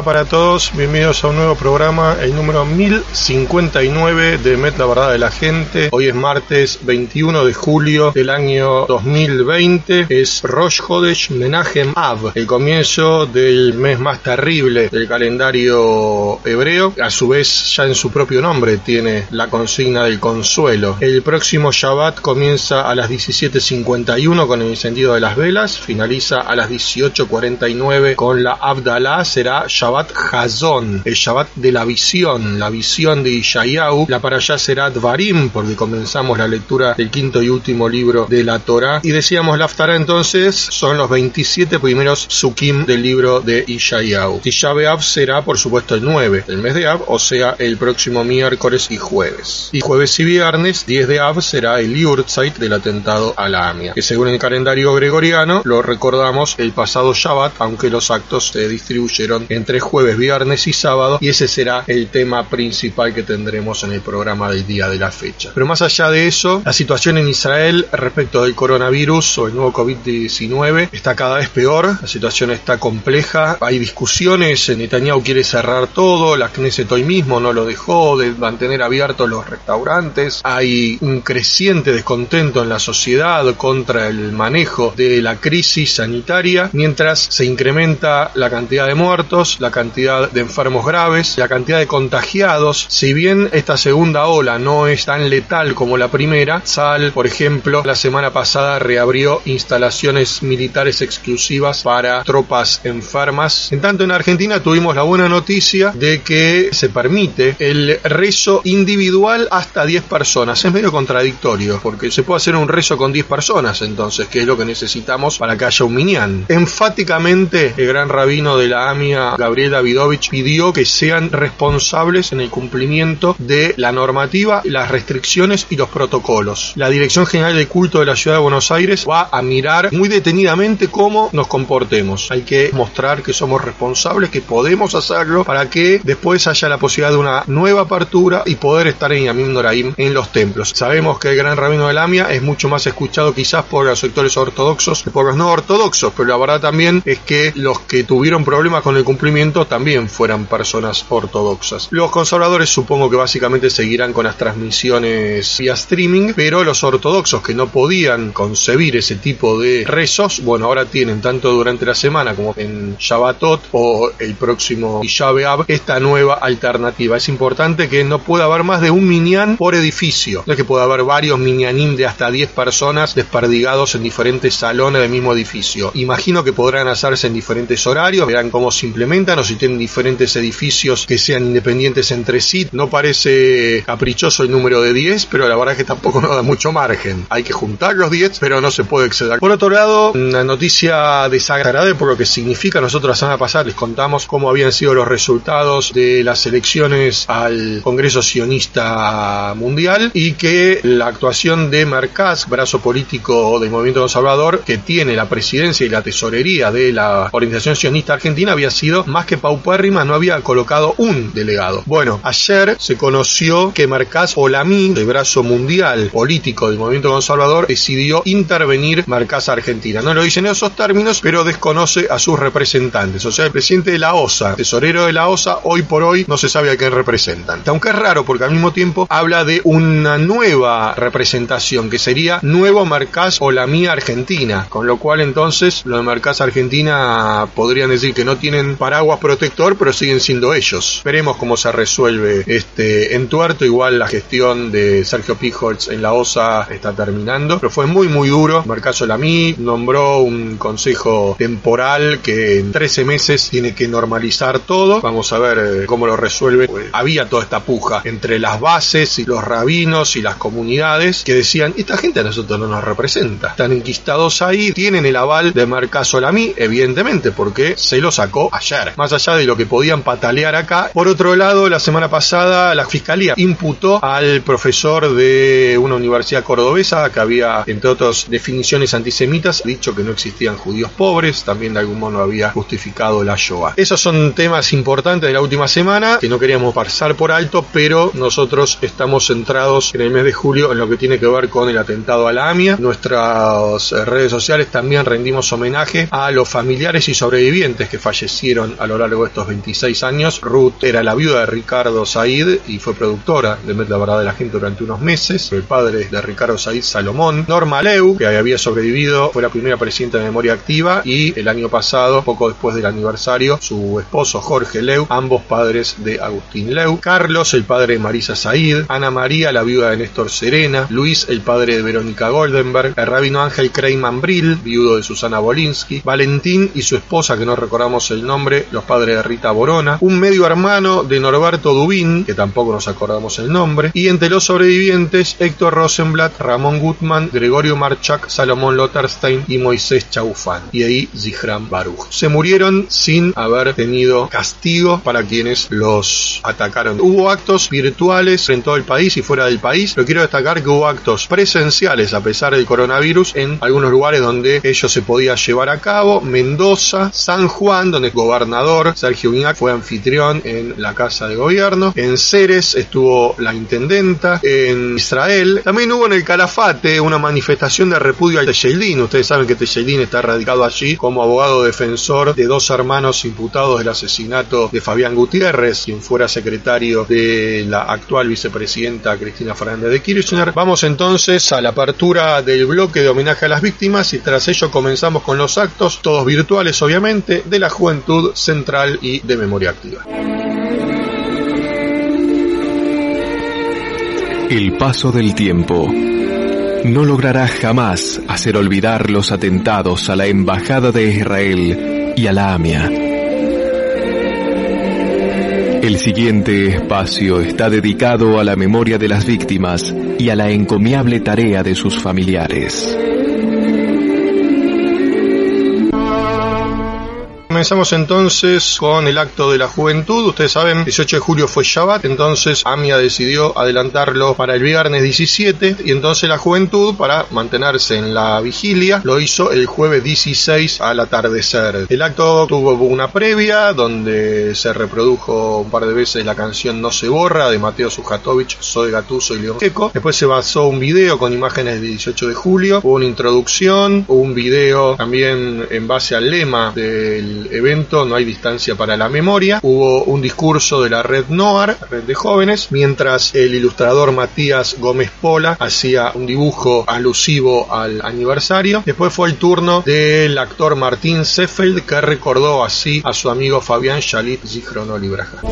Para todos, bienvenidos a un nuevo programa, el número 1059 de Met la Verdad de la Gente. Hoy es martes 21 de julio del año 2020, es Rosh Hodesh Menachem Av, el comienzo del mes más terrible del calendario hebreo. A su vez, ya en su propio nombre tiene la consigna del consuelo. El próximo Shabbat comienza a las 17.51 con el encendido de las velas, finaliza a las 18.49 con la Abdalá, será Shabbat Hazon, el Shabbat de la visión, la visión de Ishayahu. La para allá será Dvarim, porque comenzamos la lectura del quinto y último libro de la Torah. Y decíamos la Aftara entonces, son los 27 primeros Sukim del libro de Ishayahu. Tisha Av será, por supuesto, el 9 del mes de Av, o sea, el próximo miércoles y jueves. Y jueves y viernes, 10 de Av, será el Yurtzeit del atentado a la Amia, que según el calendario gregoriano, lo recordamos el pasado Shabbat, aunque los actos se distribuyeron entre jueves, viernes y sábado y ese será el tema principal que tendremos en el programa del día de la fecha. Pero más allá de eso, la situación en Israel respecto del coronavirus o el nuevo COVID-19 está cada vez peor, la situación está compleja, hay discusiones, Netanyahu quiere cerrar todo, la Knesset hoy mismo no lo dejó de mantener abiertos los restaurantes, hay un creciente descontento en la sociedad contra el manejo de la crisis sanitaria, mientras se incrementa la cantidad de muertos, la cantidad de enfermos graves, la cantidad de contagiados. Si bien esta segunda ola no es tan letal como la primera, Sal, por ejemplo, la semana pasada reabrió instalaciones militares exclusivas para tropas enfermas. En tanto, en Argentina tuvimos la buena noticia de que se permite el rezo individual hasta 10 personas. Es medio contradictorio, porque se puede hacer un rezo con 10 personas, entonces, que es lo que necesitamos para que haya un minyan. Enfáticamente, el gran rabino de la AMIA, Gabriel Davidovich pidió que sean responsables en el cumplimiento de la normativa, las restricciones y los protocolos. La Dirección General de Culto de la Ciudad de Buenos Aires va a mirar muy detenidamente cómo nos comportemos. Hay que mostrar que somos responsables, que podemos hacerlo para que después haya la posibilidad de una nueva apertura y poder estar en Yamim Noraim en los templos. Sabemos que el gran rabino de Lamia es mucho más escuchado quizás por los sectores ortodoxos que por los no ortodoxos, pero la verdad también es que los que tuvieron problemas con el cumplimiento también fueran personas ortodoxas. Los conservadores supongo que básicamente seguirán con las transmisiones vía streaming, pero los ortodoxos que no podían concebir ese tipo de rezos, bueno, ahora tienen tanto durante la semana como en Shabbatot o el próximo Isha esta nueva alternativa. Es importante que no pueda haber más de un minyan por edificio. No es que pueda haber varios minyanim de hasta 10 personas desperdigados en diferentes salones del mismo edificio. Imagino que podrán hacerse en diferentes horarios, verán cómo simplemente complementan o si tienen diferentes edificios que sean independientes entre sí. No parece caprichoso el número de 10, pero la verdad es que tampoco nos da mucho margen. Hay que juntar los 10, pero no se puede exceder. Por otro lado, una noticia desagradable por lo que significa, nosotros la semana pasada les contamos cómo habían sido los resultados de las elecciones al Congreso Sionista Mundial y que la actuación de Mercaz, brazo político del movimiento conservador, que tiene la presidencia y la tesorería de la Organización Sionista Argentina, había sido más que paupérrima, no había colocado un delegado. Bueno, ayer se conoció que Mercaz Olamí, el brazo mundial político del movimiento conservador, decidió intervenir Mercaz Argentina. No lo dice en esos términos, pero desconoce a sus representantes. O sea, el presidente de la OSA, tesorero de la OSA, hoy por hoy no se sabe a quién representan. Aunque es raro porque al mismo tiempo habla de una nueva representación que sería Nuevo Mercaz Olamí Argentina. Con lo cual entonces lo de Mercaz Argentina podrían decir que no tienen paraguas protector, pero siguen siendo ellos. Veremos cómo se resuelve este entuerto. Igual la gestión de Sergio Pijolz en la OSA está terminando, pero fue muy muy duro. Mercaz Olamí nombró un consejo temporal que en 13 meses tiene que normalizar todo. Vamos a ver eh, cómo lo resuelve. Pues, había toda esta puja entre las bases y los rabinos y las comunidades que decían, esta gente a nosotros no nos representa. Están enquistados ahí, tienen el aval de Mercaz Olamí, evidentemente, porque se lo sacó ayer. Más allá de lo que podían patalear acá. Por otro lado, la semana pasada la fiscalía imputó al profesor de una universidad cordobesa que había, entre otras definiciones antisemitas, dicho que no existían judíos pobres, también de algún modo había justificado la Shoah. Esos son temas importantes de la última semana que no queríamos pasar por alto, pero nosotros estamos centrados en el mes de julio en lo que tiene que ver con el atentado a la AMIA. Nuestras redes sociales también rendimos homenaje a los familiares y sobrevivientes que fallecieron a lo largo de estos 26 años. Ruth era la viuda de Ricardo Said y fue productora de la Verdad de la Gente durante unos meses. El padre de Ricardo Said, Salomón. Norma Leu, que había sobrevivido, fue la primera presidenta de Memoria Activa y el año pasado, poco después del aniversario, su esposo Jorge Leu, ambos padres de Agustín Leu. Carlos, el padre de Marisa Said. Ana María, la viuda de Néstor Serena. Luis, el padre de Verónica Goldenberg. El rabino Ángel Kreiman Brill, viudo de Susana Bolinsky. Valentín y su esposa, que no recordamos el nombre, los padres de Rita Borona. Un medio hermano de Norberto Dubín, que tampoco nos acordamos el nombre. Y entre los sobrevivientes, Héctor Rosenblatt, Ramón Gutman, Gregorio Marchak, Salomón Lotterstein y Moisés Chaufán. Y ahí Zihram Baruch. Se murieron sin haber tenido castigo para quienes los atacaron. Hubo actos virtuales en todo el país y fuera del país, pero quiero destacar que hubo actos presenciales a pesar del coronavirus en algunos lugares donde ello se podía llevar a cabo. Mendoza, San Juan, donde el gobernador Sergio Uñac fue anfitrión en la casa de gobierno. En Ceres estuvo la intendenta. En Israel también hubo en el Calafate una manifestación de repudio al Tejeldín. Ustedes saben que Tejeldín está radicado allí como abogado defensor de dos hermanos imputados del asesinato de Fabián Gutiérrez, quien fuera secretario de la actual vicepresidenta Cristina Fernández de Kirchner. Vamos entonces a la apertura del bloque de homenaje a las víctimas y tras ello comenzamos con los actos, todos virtuales obviamente, de la Juventud Central y de Memoria Activa. El paso del tiempo no logrará jamás hacer olvidar los atentados a la Embajada de Israel y a la AMIA. El siguiente espacio está dedicado a la memoria de las víctimas y a la encomiable tarea de sus familiares. Comenzamos entonces con el acto de la juventud. Ustedes saben, 18 de julio fue Shabbat, entonces AMIA decidió adelantarlo para el viernes 17 y entonces la juventud, para mantenerse en la vigilia, lo hizo el jueves 16 al atardecer. El acto tuvo una previa donde se reprodujo un par de veces la canción No se borra de Mateo Sujatovich, Soy Gatuso y León Checo. Después se basó un video con imágenes del 18 de julio, hubo una introducción, hubo un video también en base al lema del evento No hay distancia para la memoria. Hubo un discurso de la red NOAR, red de jóvenes, mientras el ilustrador Matías Gómez Pola hacía un dibujo alusivo al aniversario. Después fue el turno del actor Martín Seffeld que recordó así a su amigo Fabián Shalit Zichrono Libraja.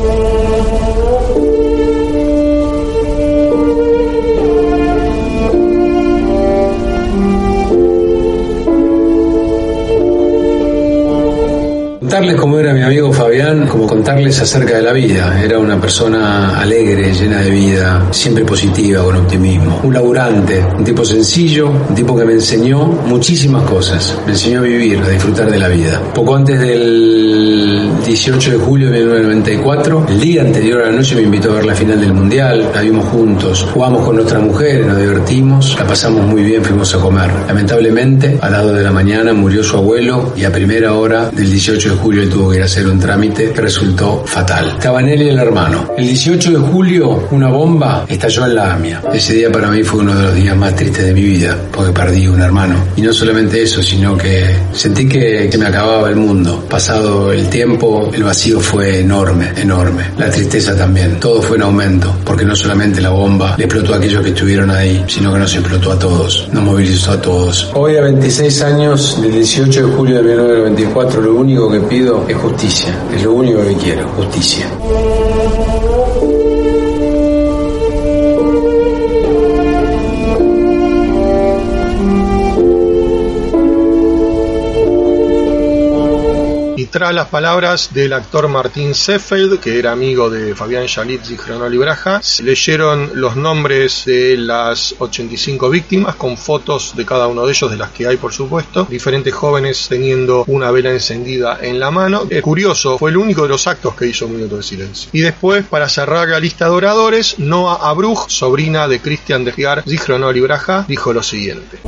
Contarles cómo era mi amigo Fabián, como contarles acerca de la vida. Era una persona alegre, llena de vida, siempre positiva, con optimismo. Un laburante, un tipo sencillo, un tipo que me enseñó muchísimas cosas. Me enseñó a vivir, a disfrutar de la vida. Poco antes del 18 de julio de 1994, el día anterior a la noche me invitó a ver la final del Mundial. La vimos juntos, jugamos con nuestras mujeres, nos divertimos, la pasamos muy bien, fuimos a comer. Lamentablemente, a las 2 de la mañana murió su abuelo y a primera hora del 18 de julio él tuvo que ir a hacer un trámite resultó fatal. Estaban él y el hermano. El 18 de julio una bomba estalló en la AMIA. Ese día para mí fue uno de los días más tristes de mi vida porque perdí un hermano. Y no solamente eso, sino que sentí que, que me acababa el mundo. Pasado el tiempo, el vacío fue enorme, enorme. La tristeza también. Todo fue en aumento porque no solamente la bomba le explotó a aquellos que estuvieron ahí, sino que nos explotó a todos, nos movilizó a todos. Hoy a 26 años del 18 de julio de 1994 lo único que pido es justicia, es lo único que quiero, justicia. Tras las palabras del actor Martín Seffeld, que era amigo de Fabián Yalitz y Braja, se leyeron los nombres de las 85 víctimas con fotos de cada uno de ellos, de las que hay por supuesto, diferentes jóvenes teniendo una vela encendida en la mano. Curioso, fue el único de los actos que hizo un minuto de silencio. Y después, para cerrar la lista de oradores, Noah Abruch, sobrina de Christian de Giar y Geronoli Braja, dijo lo siguiente.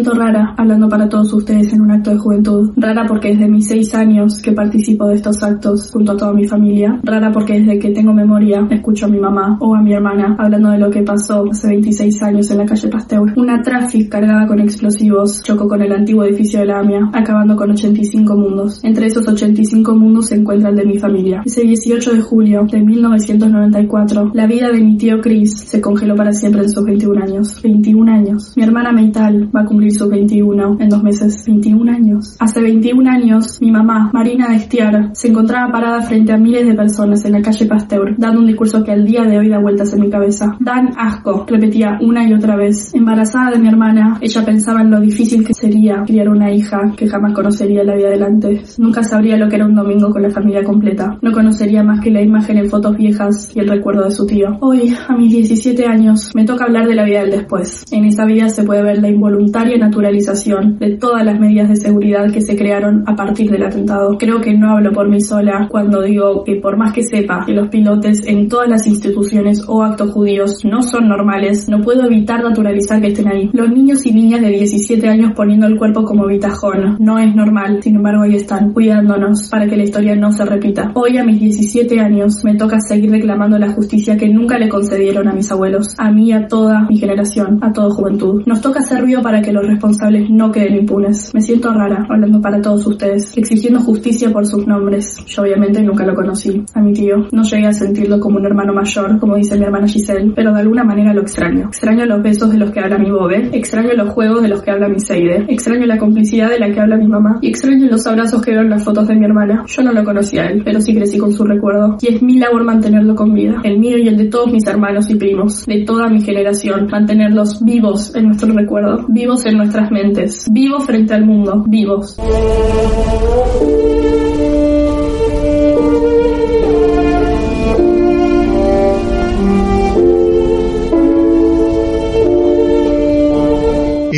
Siento rara hablando para todos ustedes en un acto de juventud. Rara porque desde mis seis años que participo de estos actos junto a toda mi familia. Rara porque desde que tengo memoria escucho a mi mamá o a mi hermana hablando de lo que pasó hace 26 años en la calle Pasteur. Una tráfico cargada con explosivos chocó con el antiguo edificio de la AMIA, acabando con 85 mundos. Entre esos 85 mundos se encuentra el de mi familia. Ese 18 de julio de 1994, la vida de mi tío Chris se congeló para siempre en sus 21 años. 21 años. Mi hermana Meital va a cumplir su 21 en dos meses. 21 años. Hace 21 años, mi mamá, Marina Destiar, se encontraba parada frente a miles de personas en la calle Pasteur, dando un discurso que al día de hoy da vueltas en mi cabeza. Dan asco, repetía una y otra vez. Embarazada de mi hermana, ella pensaba en lo difícil que sería criar una hija que jamás conocería la vida adelante. Nunca sabría lo que era un domingo con la familia completa. No conocería más que la imagen en fotos viejas y el recuerdo de su tío. Hoy, a mis 17 años, me toca hablar de la vida del después. En esa vida se puede ver la involuntaria naturalización de todas las medidas de seguridad que se crearon a partir del atentado. Creo que no hablo por mí sola cuando digo que por más que sepa que los pilotes en todas las instituciones o actos judíos no son normales, no puedo evitar naturalizar que estén ahí. Los niños y niñas de 17 años poniendo el cuerpo como bitajón no es normal, sin embargo ahí están, cuidándonos para que la historia no se repita. Hoy a mis 17 años me toca seguir reclamando la justicia que nunca le concedieron a mis abuelos, a mí, a toda mi generación, a toda juventud. Nos toca hacer ruido para que los responsables no queden impunes. Me siento rara hablando para todos ustedes, exigiendo justicia por sus nombres. Yo obviamente nunca lo conocí, a mi tío. No llegué a sentirlo como un hermano mayor, como dice mi hermana Giselle, pero de alguna manera lo extraño. Extraño los besos de los que habla mi Bobe, extraño los juegos de los que habla mi Seide, extraño la complicidad de la que habla mi mamá y extraño los abrazos que veo en las fotos de mi hermana. Yo no lo conocí a él, pero sí crecí con su recuerdo y es mi labor mantenerlo con vida, el mío y el de todos mis hermanos y primos, de toda mi generación, mantenerlos vivos en nuestro recuerdo, vivos en nuestras mentes, vivos frente al mundo, vivos.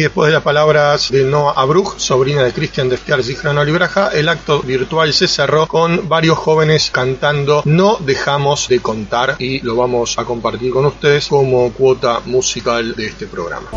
Después de las palabras de Noah Abruch, sobrina de Christian de y Zichron Libraja, el acto virtual se cerró con varios jóvenes cantando No dejamos de contar y lo vamos a compartir con ustedes como cuota musical de este programa.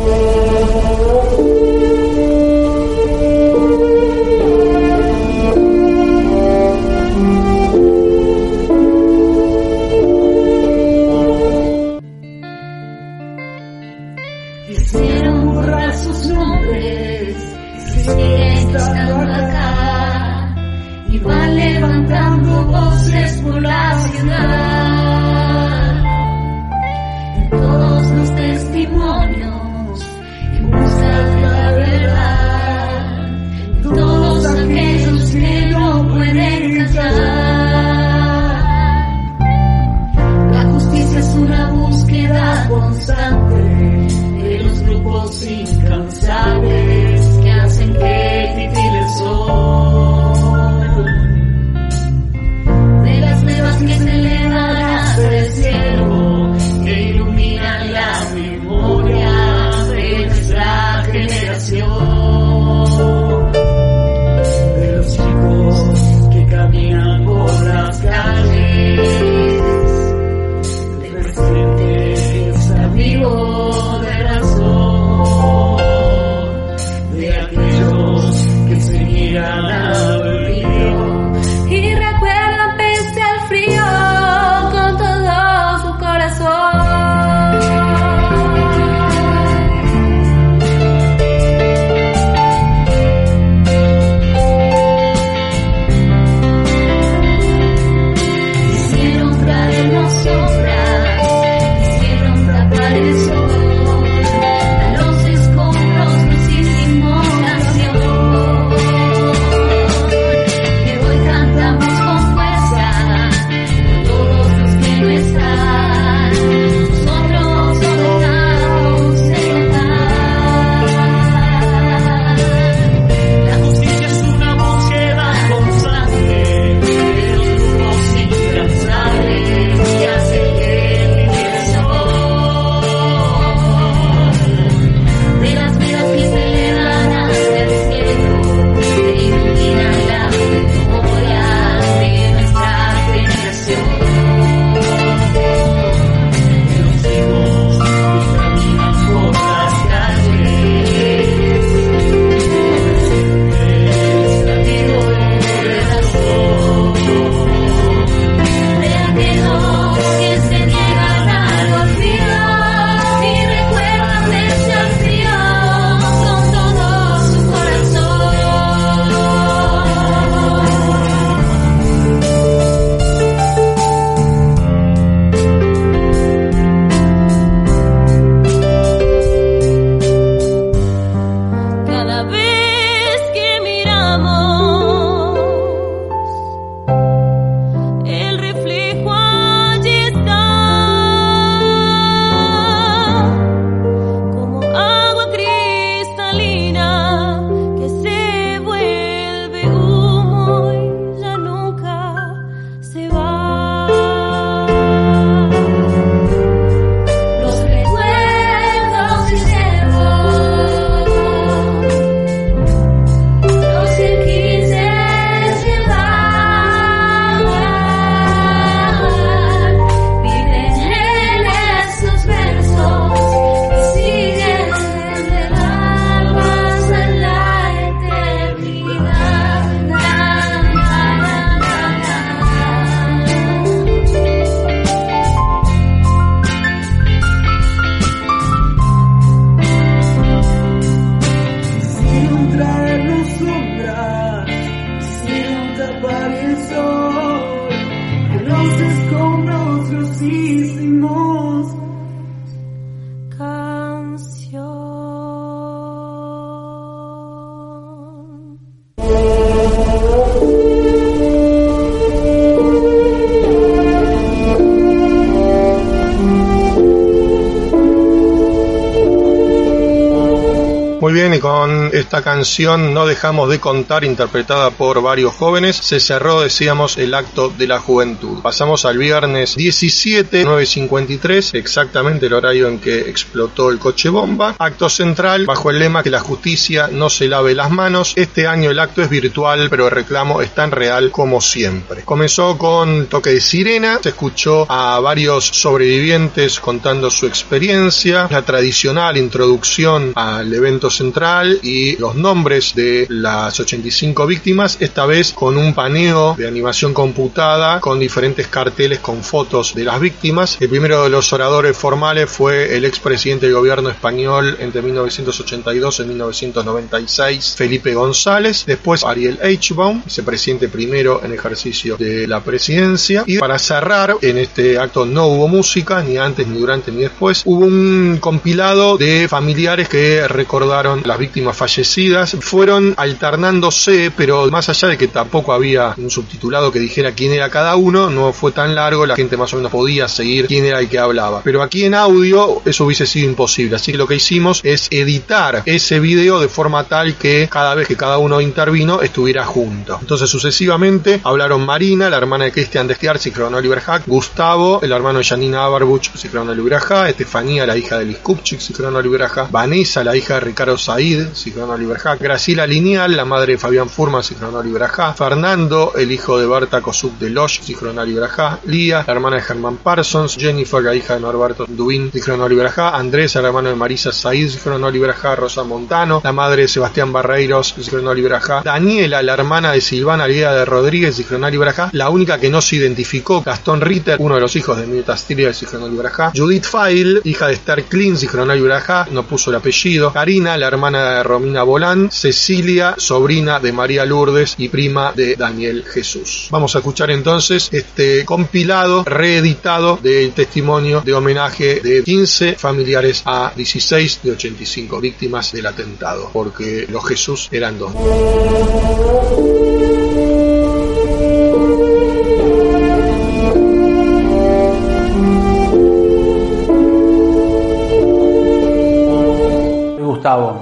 Esta canción No dejamos de contar, interpretada por varios jóvenes, se cerró, decíamos, el acto de la juventud. Pasamos al viernes 17, 9.53, exactamente el horario en que explotó el coche bomba. Acto central, bajo el lema que la justicia no se lave las manos. Este año el acto es virtual, pero el reclamo es tan real como siempre. Comenzó con toque de sirena, se escuchó a varios sobrevivientes contando su experiencia, la tradicional introducción al evento central y los nombres de las 85 víctimas, esta vez con un paneo de animación computada con diferentes carteles con fotos de las víctimas. El primero de los oradores formales fue el expresidente del gobierno español entre 1982 y 1996, Felipe González. Después Ariel H. vicepresidente primero en ejercicio de la presidencia. Y para cerrar, en este acto no hubo música, ni antes, ni durante, ni después. Hubo un compilado de familiares que recordaron las víctimas fallecidas. Fueron alternándose, pero más allá de que tampoco había un subtitulado que dijera quién era cada uno, no fue tan largo, la gente más o menos podía seguir quién era el que hablaba. Pero aquí en audio eso hubiese sido imposible, así que lo que hicimos es editar ese video de forma tal que cada vez que cada uno intervino estuviera junto. Entonces sucesivamente hablaron Marina, la hermana de Christian Desquiar, Ciclón Oliver Hack, Gustavo, el hermano de Janina Abarbuch, Ciclón Oliver Hack, Estefanía, la hija de Liz Kupchik, Ciclón Oliver Hack, Vanessa, la hija de Ricardo Said, Ciclón Oliver Hack, Graciela Lineal, la madre de Fabián Furman, Oliver Hack, Fernando, el hijo de Berta Kosuk de Losh, Oliver Hack, Lía, la hermana de Germán Parsons, Jennifer, la hija de Norberto Ciclón Oliver Hack, Andrés, el hermano de Marisa Ciclón Oliver Hack, Rosa Montano, la madre de Sebastián Barreiros, Oliver Hack, Daniela, la hermana de Silvana Lidia de Rodríguez, Oliver Hack, la única que no se identificó, Gastón Ritter, uno de los hijos de Mirta Stiria, Oliver Hack, Judith File, hija de Star Ciclón Oliver Hack, no puso el apellido, Karina, la hermana de Romina Bolán, Cecilia, sobrina de María Lourdes y prima de Daniel Jesús. Vamos a escuchar entonces este compilado, reeditado del testimonio de homenaje de 15 familiares a 16 de 85 víctimas del atentado, porque los Jesús eran dos.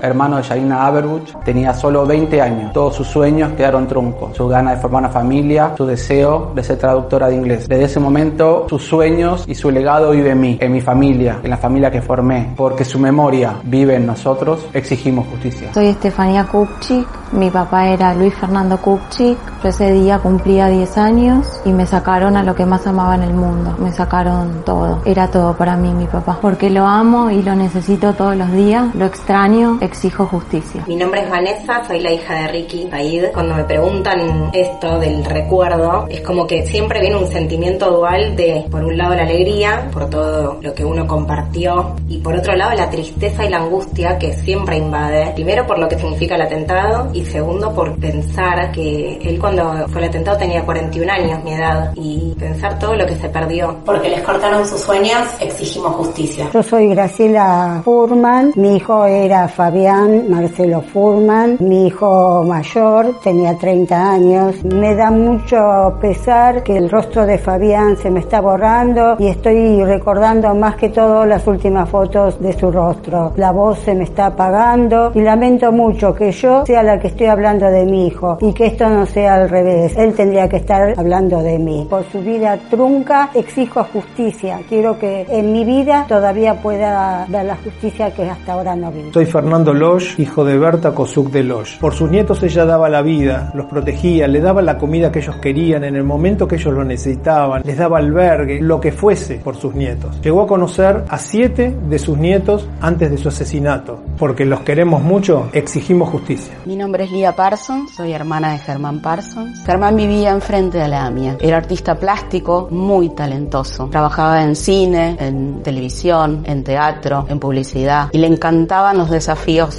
Hermano de Yarina Aberbuch, tenía solo 20 años. Todos sus sueños quedaron truncos. Su gana de formar una familia, su deseo de ser traductora de inglés. Desde ese momento, sus sueños y su legado vive en mí, en mi familia, en la familia que formé. Porque su memoria vive en nosotros, exigimos justicia. Soy Estefanía Kupchik, mi papá era Luis Fernando Kupchik. Yo ese día cumplía 10 años y me sacaron a lo que más amaba en el mundo. Me sacaron todo. Era todo para mí mi papá. Porque lo amo y lo necesito todos los días. Lo extraño exijo justicia. Mi nombre es Vanessa, soy la hija de Ricky Said. Cuando me preguntan esto del recuerdo, es como que siempre viene un sentimiento dual de, por un lado, la alegría por todo lo que uno compartió y por otro lado, la tristeza y la angustia que siempre invade. Primero por lo que significa el atentado y segundo por pensar que él cuando fue el atentado tenía 41 años, mi edad, y pensar todo lo que se perdió. Porque les cortaron sus sueños, exigimos justicia. Yo soy Graciela Furman, mi hijo era Fabián Marcelo Furman, mi hijo mayor, tenía 30 años. Me da mucho pesar que el rostro de Fabián se me está borrando y estoy recordando más que todo las últimas fotos de su rostro. La voz se me está apagando y lamento mucho que yo sea la que estoy hablando de mi hijo y que esto no sea al revés. Él tendría que estar hablando de mí. Por su vida trunca exijo justicia. Quiero que en mi vida todavía pueda ver la justicia que hasta ahora no vi. Fernando Losh, hijo de Berta Kosuk de Losh. Por sus nietos ella daba la vida, los protegía, le daba la comida que ellos querían en el momento que ellos lo necesitaban, les daba albergue, lo que fuese por sus nietos. Llegó a conocer a siete de sus nietos antes de su asesinato. Porque los queremos mucho, exigimos justicia. Mi nombre es Lía Parsons, soy hermana de Germán Parsons. Germán vivía enfrente de la AMIA. Era artista plástico, muy talentoso. Trabajaba en cine, en televisión, en teatro, en publicidad y le encantaban los desafíos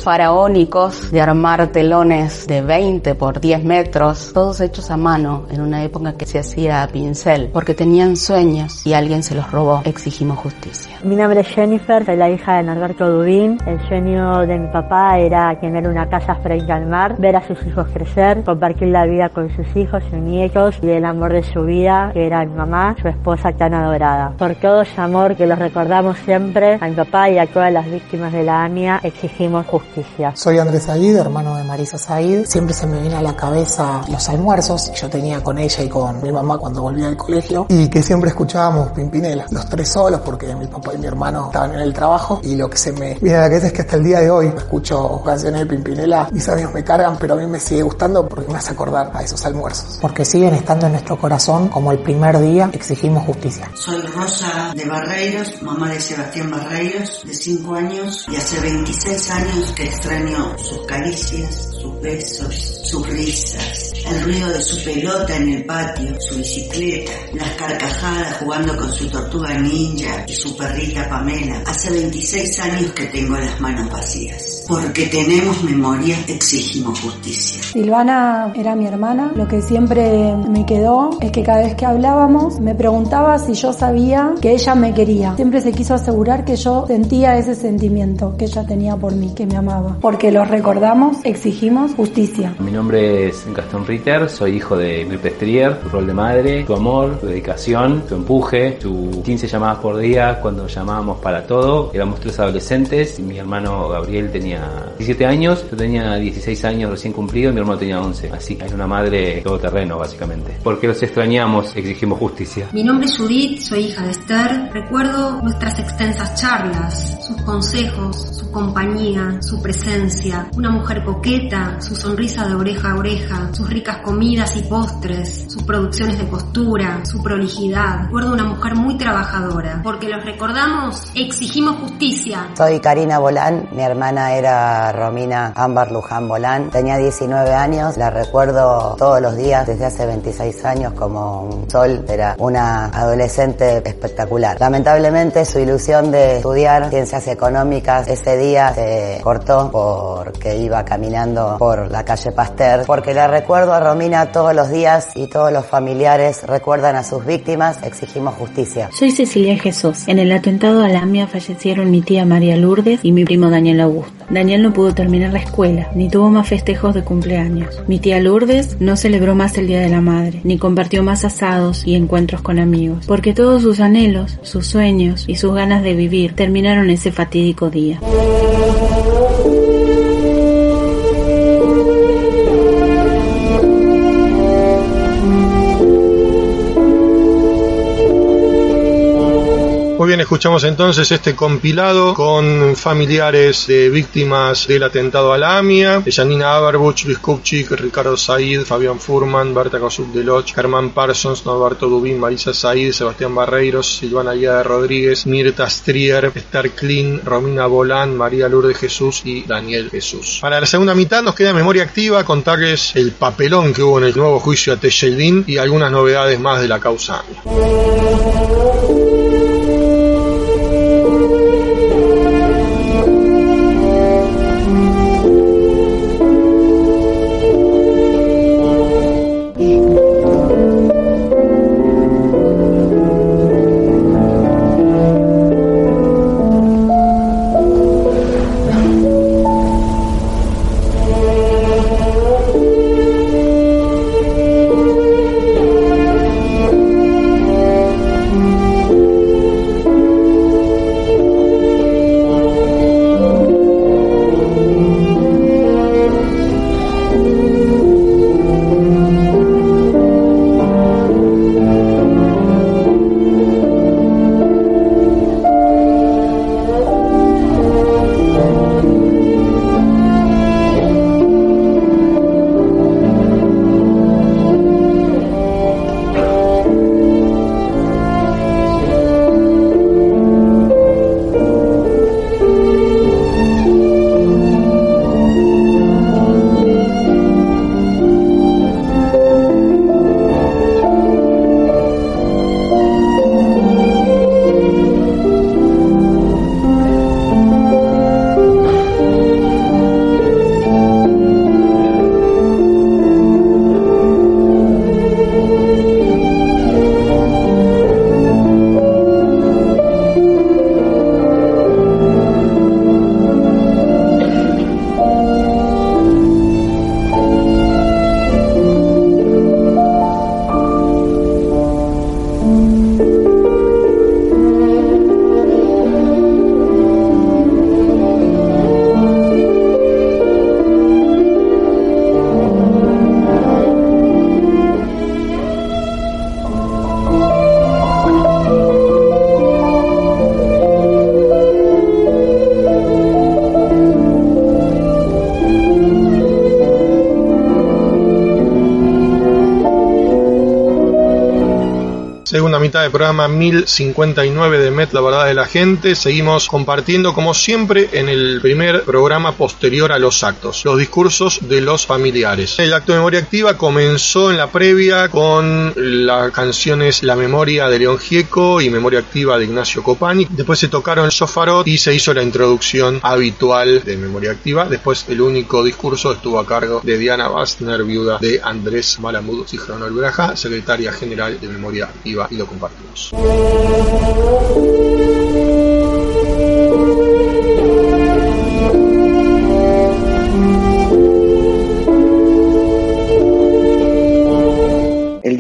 faraónicos de armar telones de 20 por 10 metros, todos hechos a mano en una época que se hacía a pincel, porque tenían sueños y alguien se los robó. Exigimos justicia. Mi nombre es Jennifer, soy la hija de Norberto Dubín. El sueño de mi papá era tener una casa frente al mar ver a sus hijos crecer, compartir la vida con sus hijos y nietos y el amor de su vida, que era mi mamá, su esposa tan adorada. Por todo ese amor que los recordamos siempre, a mi papá y a todas las víctimas de la AMIA exigimos justicia. Soy Andrés Said, hermano de Marisa Said. Siempre se me viene a la cabeza los almuerzos que yo tenía con ella y con mi mamá cuando volvía del colegio y que siempre escuchábamos Pimpinela, los tres solos porque mi papá y mi hermano estaban en el trabajo y lo que se me viene a la cabeza es que hasta el día de hoy escucho canciones de Pimpinela, mis amigos me cargan, pero a mí me sigue gustando porque me hace acordar a esos almuerzos. Porque siguen estando en nuestro corazón como el primer día exigimos justicia. Soy Rosa de Barreiros, mamá de Sebastián Barreiros, de 5 años y hace 26 años que extraño sus caricias, sus besos, sus risas, el ruido de su pelota en el patio, su bicicleta, las carcajadas jugando con su tortuga ninja y su perrita Pamela. Hace 26 años que tengo las manos vacías. Porque tenemos memoria, exigimos justicia. Silvana era mi hermana. Lo que siempre me quedó es que cada vez que hablábamos me preguntaba si yo sabía que ella me quería. Siempre se quiso asegurar que yo sentía ese sentimiento que ella tenía por mí, que me amaba. Porque los recordamos, exigimos justicia. Mi nombre es Gastón Soy hijo de Mirta Estrier, tu rol de madre, tu amor, tu dedicación, tu empuje, tu 15 llamadas por día cuando llamábamos para todo. Éramos tres adolescentes mi hermano Gabriel tenía 17 años, yo tenía 16 años recién cumplido y mi hermano tenía 11. Así que era una madre todoterreno básicamente. Porque los extrañamos, exigimos justicia. Mi nombre es Judith, soy hija de Esther. Recuerdo nuestras extensas charlas, sus consejos, su compañía, su presencia. Una mujer coqueta, su sonrisa de oreja a oreja, sus ricas comidas y postres, sus producciones de costura, su prolijidad. Recuerdo una mujer muy trabajadora. Porque los recordamos, exigimos justicia. Soy Karina Bolán, mi hermana era Romina Ámbar Luján Bolán. Tenía 19 años, la recuerdo todos los días desde hace 26 años como un sol. Era una adolescente espectacular. Lamentablemente su ilusión de estudiar ciencias económicas ese día se cortó porque iba caminando por la calle Pasteur. Porque la recuerdo Romina todos los días y todos los familiares recuerdan a sus víctimas, exigimos justicia. Soy Cecilia Jesús. En el atentado a la fallecieron mi tía María Lourdes y mi primo Daniel Augusto. Daniel no pudo terminar la escuela, ni tuvo más festejos de cumpleaños. Mi tía Lourdes no celebró más el Día de la Madre, ni compartió más asados y encuentros con amigos, porque todos sus anhelos, sus sueños y sus ganas de vivir terminaron ese fatídico día. Escuchamos entonces este compilado con familiares de víctimas del atentado a la AMIA, de Janina Aberbuch, Luis Kupchik, Ricardo Said, Fabián Furman, Berta Kosuk Deloch, Germán Parsons, Norberto Dubín, Marisa Said, Sebastián Barreiros, Silvana Guía de Rodríguez, Mirta Strier, Esther Klein, Romina Bolán, María Lourdes Jesús y Daniel Jesús. Para la segunda mitad nos queda memoria activa contarles el papelón que hubo en el nuevo juicio a Tejeldín y algunas novedades más de la causa AMIA. Segunda mitad del programa 1059 de Met, la verdad de la gente. Seguimos compartiendo, como siempre, en el primer programa posterior a los actos, los discursos de los familiares. El acto de memoria activa comenzó en la previa con las canciones La memoria de León Gieco y Memoria activa de Ignacio Copani. Después se tocaron sofarot y se hizo la introducción habitual de memoria activa. Después el único discurso estuvo a cargo de Diana Bastner, viuda de Andrés Malamud Cijanol Braja, secretaria general de memoria activa, y lo compartimos.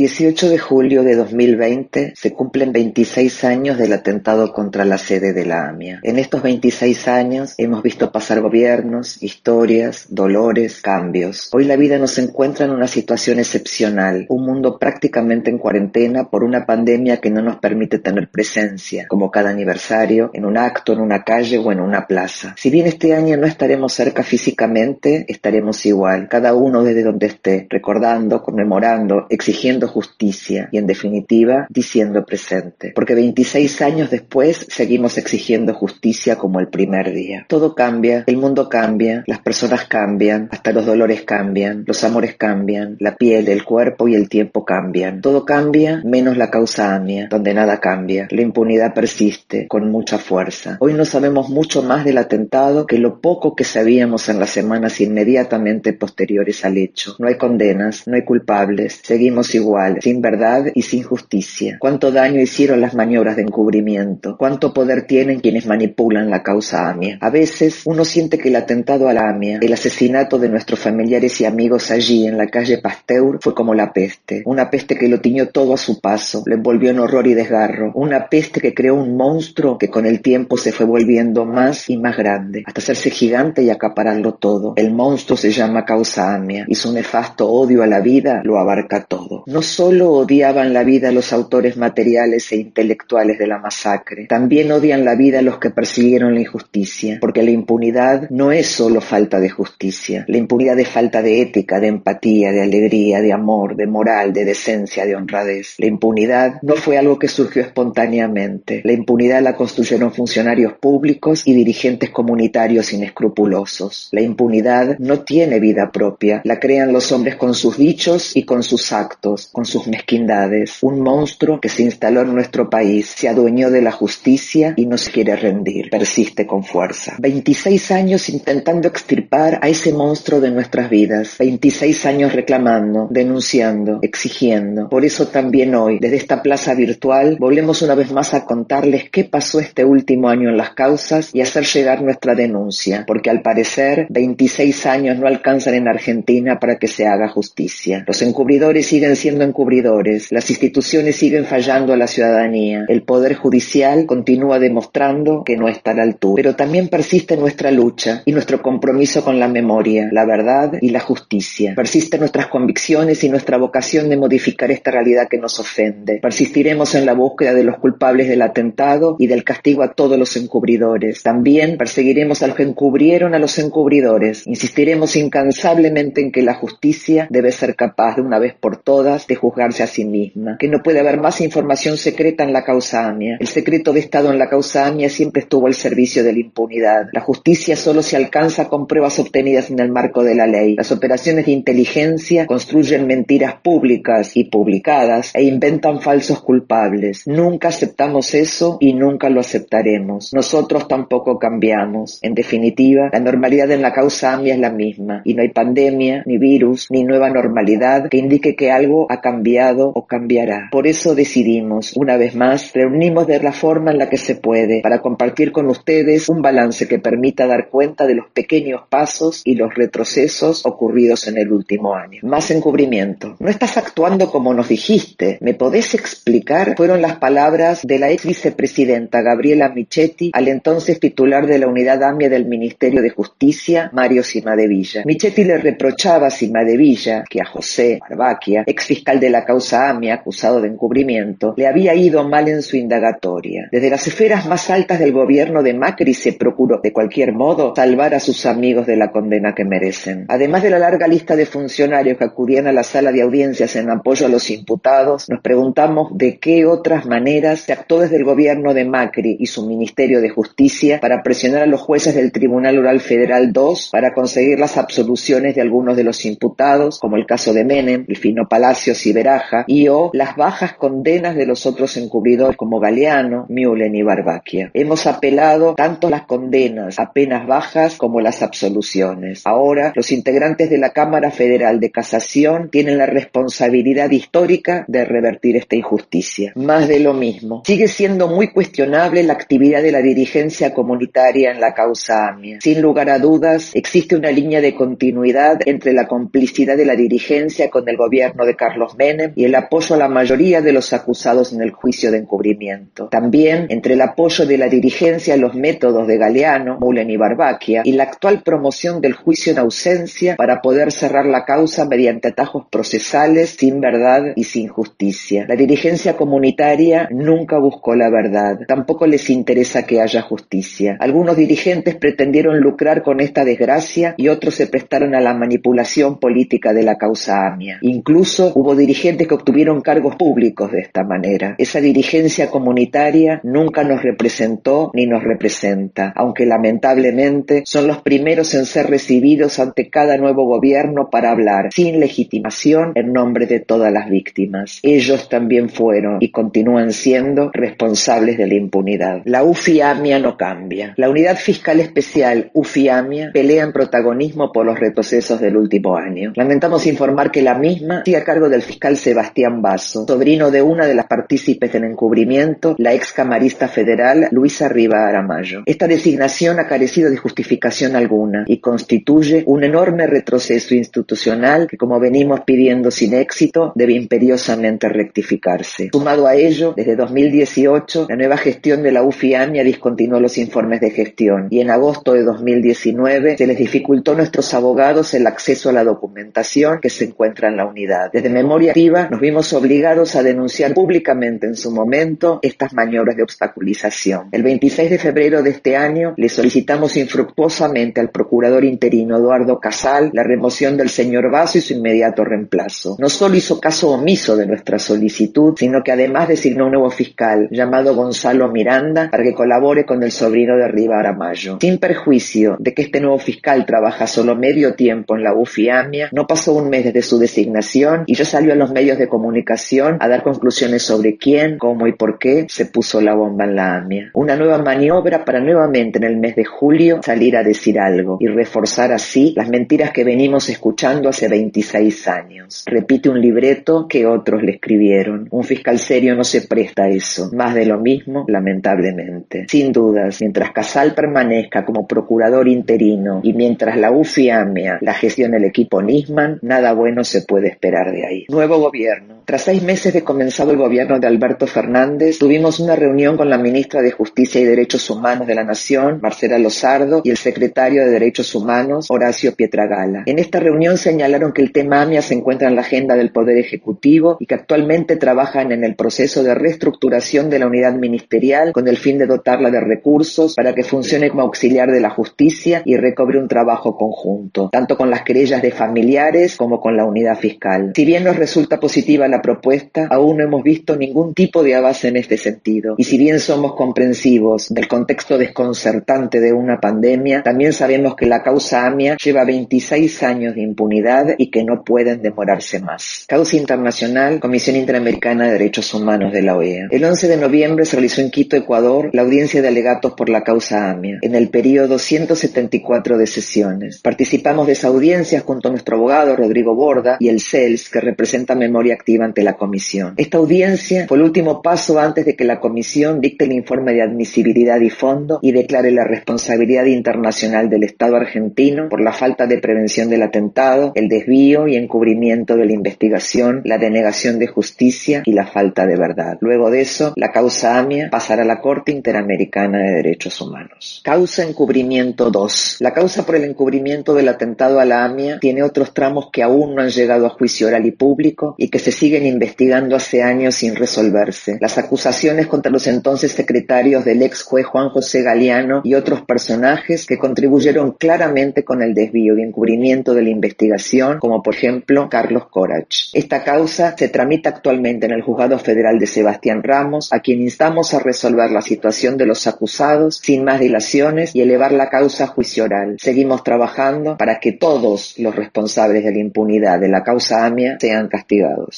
18 de julio de 2020 se cumplen 26 años del atentado contra la sede de la AMIA. En estos 26 años hemos visto pasar gobiernos, historias, dolores, cambios. Hoy la vida nos encuentra en una situación excepcional, un mundo prácticamente en cuarentena por una pandemia que no nos permite tener presencia, como cada aniversario, en un acto, en una calle o en una plaza. Si bien este año no estaremos cerca físicamente, estaremos igual, cada uno desde donde esté, recordando, conmemorando, exigiendo justicia y en definitiva diciendo presente. Porque 26 años después seguimos exigiendo justicia como el primer día. Todo cambia, el mundo cambia, las personas cambian, hasta los dolores cambian, los amores cambian, la piel, el cuerpo y el tiempo cambian. Todo cambia menos la causa AMIA, donde nada cambia. La impunidad persiste con mucha fuerza. Hoy no sabemos mucho más del atentado que lo poco que sabíamos en las semanas inmediatamente posteriores al hecho. No hay condenas, no hay culpables, seguimos igual sin verdad y sin justicia. Cuánto daño hicieron las maniobras de encubrimiento, cuánto poder tienen quienes manipulan la causa AMIA. A veces uno siente que el atentado a la AMIA, el asesinato de nuestros familiares y amigos allí en la calle Pasteur fue como la peste, una peste que lo tiñó todo a su paso, lo envolvió en horror y desgarro, una peste que creó un monstruo que con el tiempo se fue volviendo más y más grande, hasta hacerse gigante y acapararlo todo. El monstruo se llama causa AMIA y su nefasto odio a la vida lo abarca todo. No solo odiaban la vida los autores materiales e intelectuales de la masacre, también odian la vida los que persiguieron la injusticia, porque la impunidad no es solo falta de justicia, la impunidad es falta de ética, de empatía, de alegría, de amor, de moral, de decencia, de honradez. La impunidad no fue algo que surgió espontáneamente, la impunidad la construyeron funcionarios públicos y dirigentes comunitarios inescrupulosos. La impunidad no tiene vida propia, la crean los hombres con sus dichos y con sus actos, sus mezquindades, un monstruo que se instaló en nuestro país, se adueñó de la justicia y no se quiere rendir, persiste con fuerza. 26 años intentando extirpar a ese monstruo de nuestras vidas, 26 años reclamando, denunciando, exigiendo. Por eso también hoy, desde esta plaza virtual, volvemos una vez más a contarles qué pasó este último año en las causas y hacer llegar nuestra denuncia, porque al parecer 26 años no alcanzan en Argentina para que se haga justicia. Los encubridores siguen siendo encubridores, las instituciones siguen fallando a la ciudadanía, el Poder Judicial continúa demostrando que no está a la altura, pero también persiste nuestra lucha y nuestro compromiso con la memoria, la verdad y la justicia. Persisten nuestras convicciones y nuestra vocación de modificar esta realidad que nos ofende. Persistiremos en la búsqueda de los culpables del atentado y del castigo a todos los encubridores. También perseguiremos a los que encubrieron a los encubridores. Insistiremos incansablemente en que la justicia debe ser capaz de una vez por todas de juzgarse a sí misma, que no puede haber más información secreta en la causa AMIA. El secreto de Estado en la causa AMIA siempre estuvo al servicio de la impunidad. La justicia solo se alcanza con pruebas obtenidas en el marco de la ley. Las operaciones de inteligencia construyen mentiras públicas y publicadas e inventan falsos culpables. Nunca aceptamos eso y nunca lo aceptaremos. Nosotros tampoco cambiamos. En definitiva, la normalidad en la causa AMIA es la misma y no hay pandemia, ni virus, ni nueva normalidad que indique que algo ha cambiado o cambiará. Por eso decidimos, una vez más, reunimos de la forma en la que se puede para compartir con ustedes un balance que permita dar cuenta de los pequeños pasos y los retrocesos ocurridos en el último año. Más encubrimiento. No estás actuando como nos dijiste. ¿Me podés explicar? Fueron las palabras de la ex vicepresidenta Gabriela Michetti al entonces titular de la unidad AMIA del Ministerio de Justicia, Mario Simadevilla. Michetti le reprochaba a Simadevilla que a José Barbaquia, ex fiscal de la causa AMI acusado de encubrimiento, le había ido mal en su indagatoria. Desde las esferas más altas del gobierno de Macri se procuró, de cualquier modo, salvar a sus amigos de la condena que merecen. Además de la larga lista de funcionarios que acudían a la sala de audiencias en apoyo a los imputados, nos preguntamos de qué otras maneras se actuó desde el gobierno de Macri y su Ministerio de Justicia para presionar a los jueces del Tribunal Oral Federal 2 para conseguir las absoluciones de algunos de los imputados, como el caso de Menem, Fino Palacios y Veraja, y o las bajas condenas de los otros encubridores como Galeano, Mulen y Barbaquia. Hemos apelado tanto las condenas a penas bajas como las absoluciones. Ahora, los integrantes de la Cámara Federal de Casación tienen la responsabilidad histórica de revertir esta injusticia. Más de lo mismo. Sigue siendo muy cuestionable la actividad de la dirigencia comunitaria en la causa AMIA. Sin lugar a dudas, existe una línea de continuidad entre la complicidad de la dirigencia con el gobierno de Carlos Y el apoyo a la mayoría de los acusados en el juicio de encubrimiento. También entre el apoyo de la dirigencia a los métodos de Galeano, Mullen y Barbaquia y la actual promoción del juicio en ausencia para poder cerrar la causa mediante atajos procesales sin verdad y sin justicia. La dirigencia comunitaria nunca buscó la verdad, tampoco les interesa que haya justicia. Algunos dirigentes pretendieron lucrar con esta desgracia y otros se prestaron a la manipulación política de la causa AMIA. Incluso hubo dirigentes que obtuvieron cargos públicos de esta manera. Esa dirigencia comunitaria nunca nos representó ni nos representa, aunque lamentablemente son los primeros en ser recibidos ante cada nuevo gobierno para hablar sin legitimación en nombre de todas las víctimas. Ellos también fueron y continúan siendo responsables de la impunidad. La UFIAMIA no cambia. La Unidad Fiscal Especial UFIAMIA pelea en protagonismo por los retrocesos del último año. Lamentamos informar que la misma sigue a cargo del fiscal Sebastián Basso, sobrino de una de las partícipes del encubrimiento, la ex camarista federal Luisa Riva Aramayo. Esta designación ha carecido de justificación alguna y constituye un enorme retroceso institucional que, como venimos pidiendo sin éxito, debe imperiosamente rectificarse. Sumado a ello, desde 2018, la nueva gestión de la UFIAMIA discontinuó los informes de gestión y en agosto de 2019 se les dificultó a nuestros abogados el acceso a la documentación que se encuentra en la unidad. Desde Memoria Activa nos vimos obligados a denunciar públicamente en su momento estas maniobras de obstaculización. El 26 de febrero de este año le solicitamos infructuosamente al procurador interino Eduardo Casal la remoción del señor Vaso y su inmediato reemplazo. No solo hizo caso omiso de nuestra solicitud, sino que además designó un nuevo fiscal llamado Gonzalo Miranda para que colabore con el sobrino de Riva Aramayo. Sin perjuicio de que este nuevo fiscal trabaja solo medio tiempo en la UFIAMIA, no pasó un mes desde su designación y yo salió los medios de comunicación a dar conclusiones sobre quién, cómo y por qué se puso la bomba en la AMIA. Una nueva maniobra para nuevamente en el mes de julio salir a decir algo y reforzar así las mentiras que venimos escuchando hace 26 años. Repite un libreto que otros le escribieron. Un fiscal serio no se presta a eso. Más de lo mismo, lamentablemente. Sin dudas, mientras Casal permanezca como procurador interino y mientras la UFIAMIA la gestione el equipo Nisman, nada bueno se puede esperar de ahí. Nuevo gobierno. Tras seis meses de comenzado el gobierno de Alberto Fernández, tuvimos una reunión con la ministra de Justicia y Derechos Humanos de la Nación, Marcela Lozardo, y el secretario de Derechos Humanos, Horacio Pietragala. En esta reunión señalaron que el tema AMIA se encuentra en la agenda del Poder Ejecutivo y que actualmente trabajan en el proceso de reestructuración de la unidad ministerial con el fin de dotarla de recursos para que funcione como auxiliar de la justicia y recobre un trabajo conjunto, tanto con las querellas de familiares como con la unidad fiscal. Si bien resulta positiva la propuesta, aún no hemos visto ningún tipo de avance en este sentido. Y si bien somos comprensivos del contexto desconcertante de una pandemia, también sabemos que la causa AMIA lleva 26 años de impunidad y que no pueden demorarse más. Causa internacional, Comisión Interamericana de Derechos Humanos de la OEA. El 11 de noviembre se realizó en Quito, Ecuador, la audiencia de alegatos por la causa AMIA. En el periodo 174 de sesiones. Participamos de esa audiencia junto a nuestro abogado Rodrigo Borda y el CELS, que representa Memoria Activa ante la Comisión. Esta audiencia fue el último paso antes de que la Comisión dicte el informe de admisibilidad y fondo y declare la responsabilidad internacional del Estado argentino por la falta de prevención del atentado, el desvío y encubrimiento de la investigación, la denegación de justicia y la falta de verdad. Luego de eso, la causa AMIA pasará a la Corte Interamericana de Derechos Humanos. Causa encubrimiento 2. La causa por el encubrimiento del atentado a la AMIA tiene otros tramos que aún no han llegado a juicio oral y público y que se siguen investigando hace años sin resolverse. Las acusaciones contra los entonces secretarios del ex juez Juan José Galeano y otros personajes que contribuyeron claramente con el desvío y encubrimiento de la investigación, como por ejemplo Carlos Corach. Esta causa se tramita actualmente en el Juzgado Federal de Sebastián Ramos, a quien instamos a resolver la situación de los acusados sin más dilaciones y elevar la causa a juicio oral. Seguimos trabajando para que todos los responsables de la impunidad de la causa AMIA sean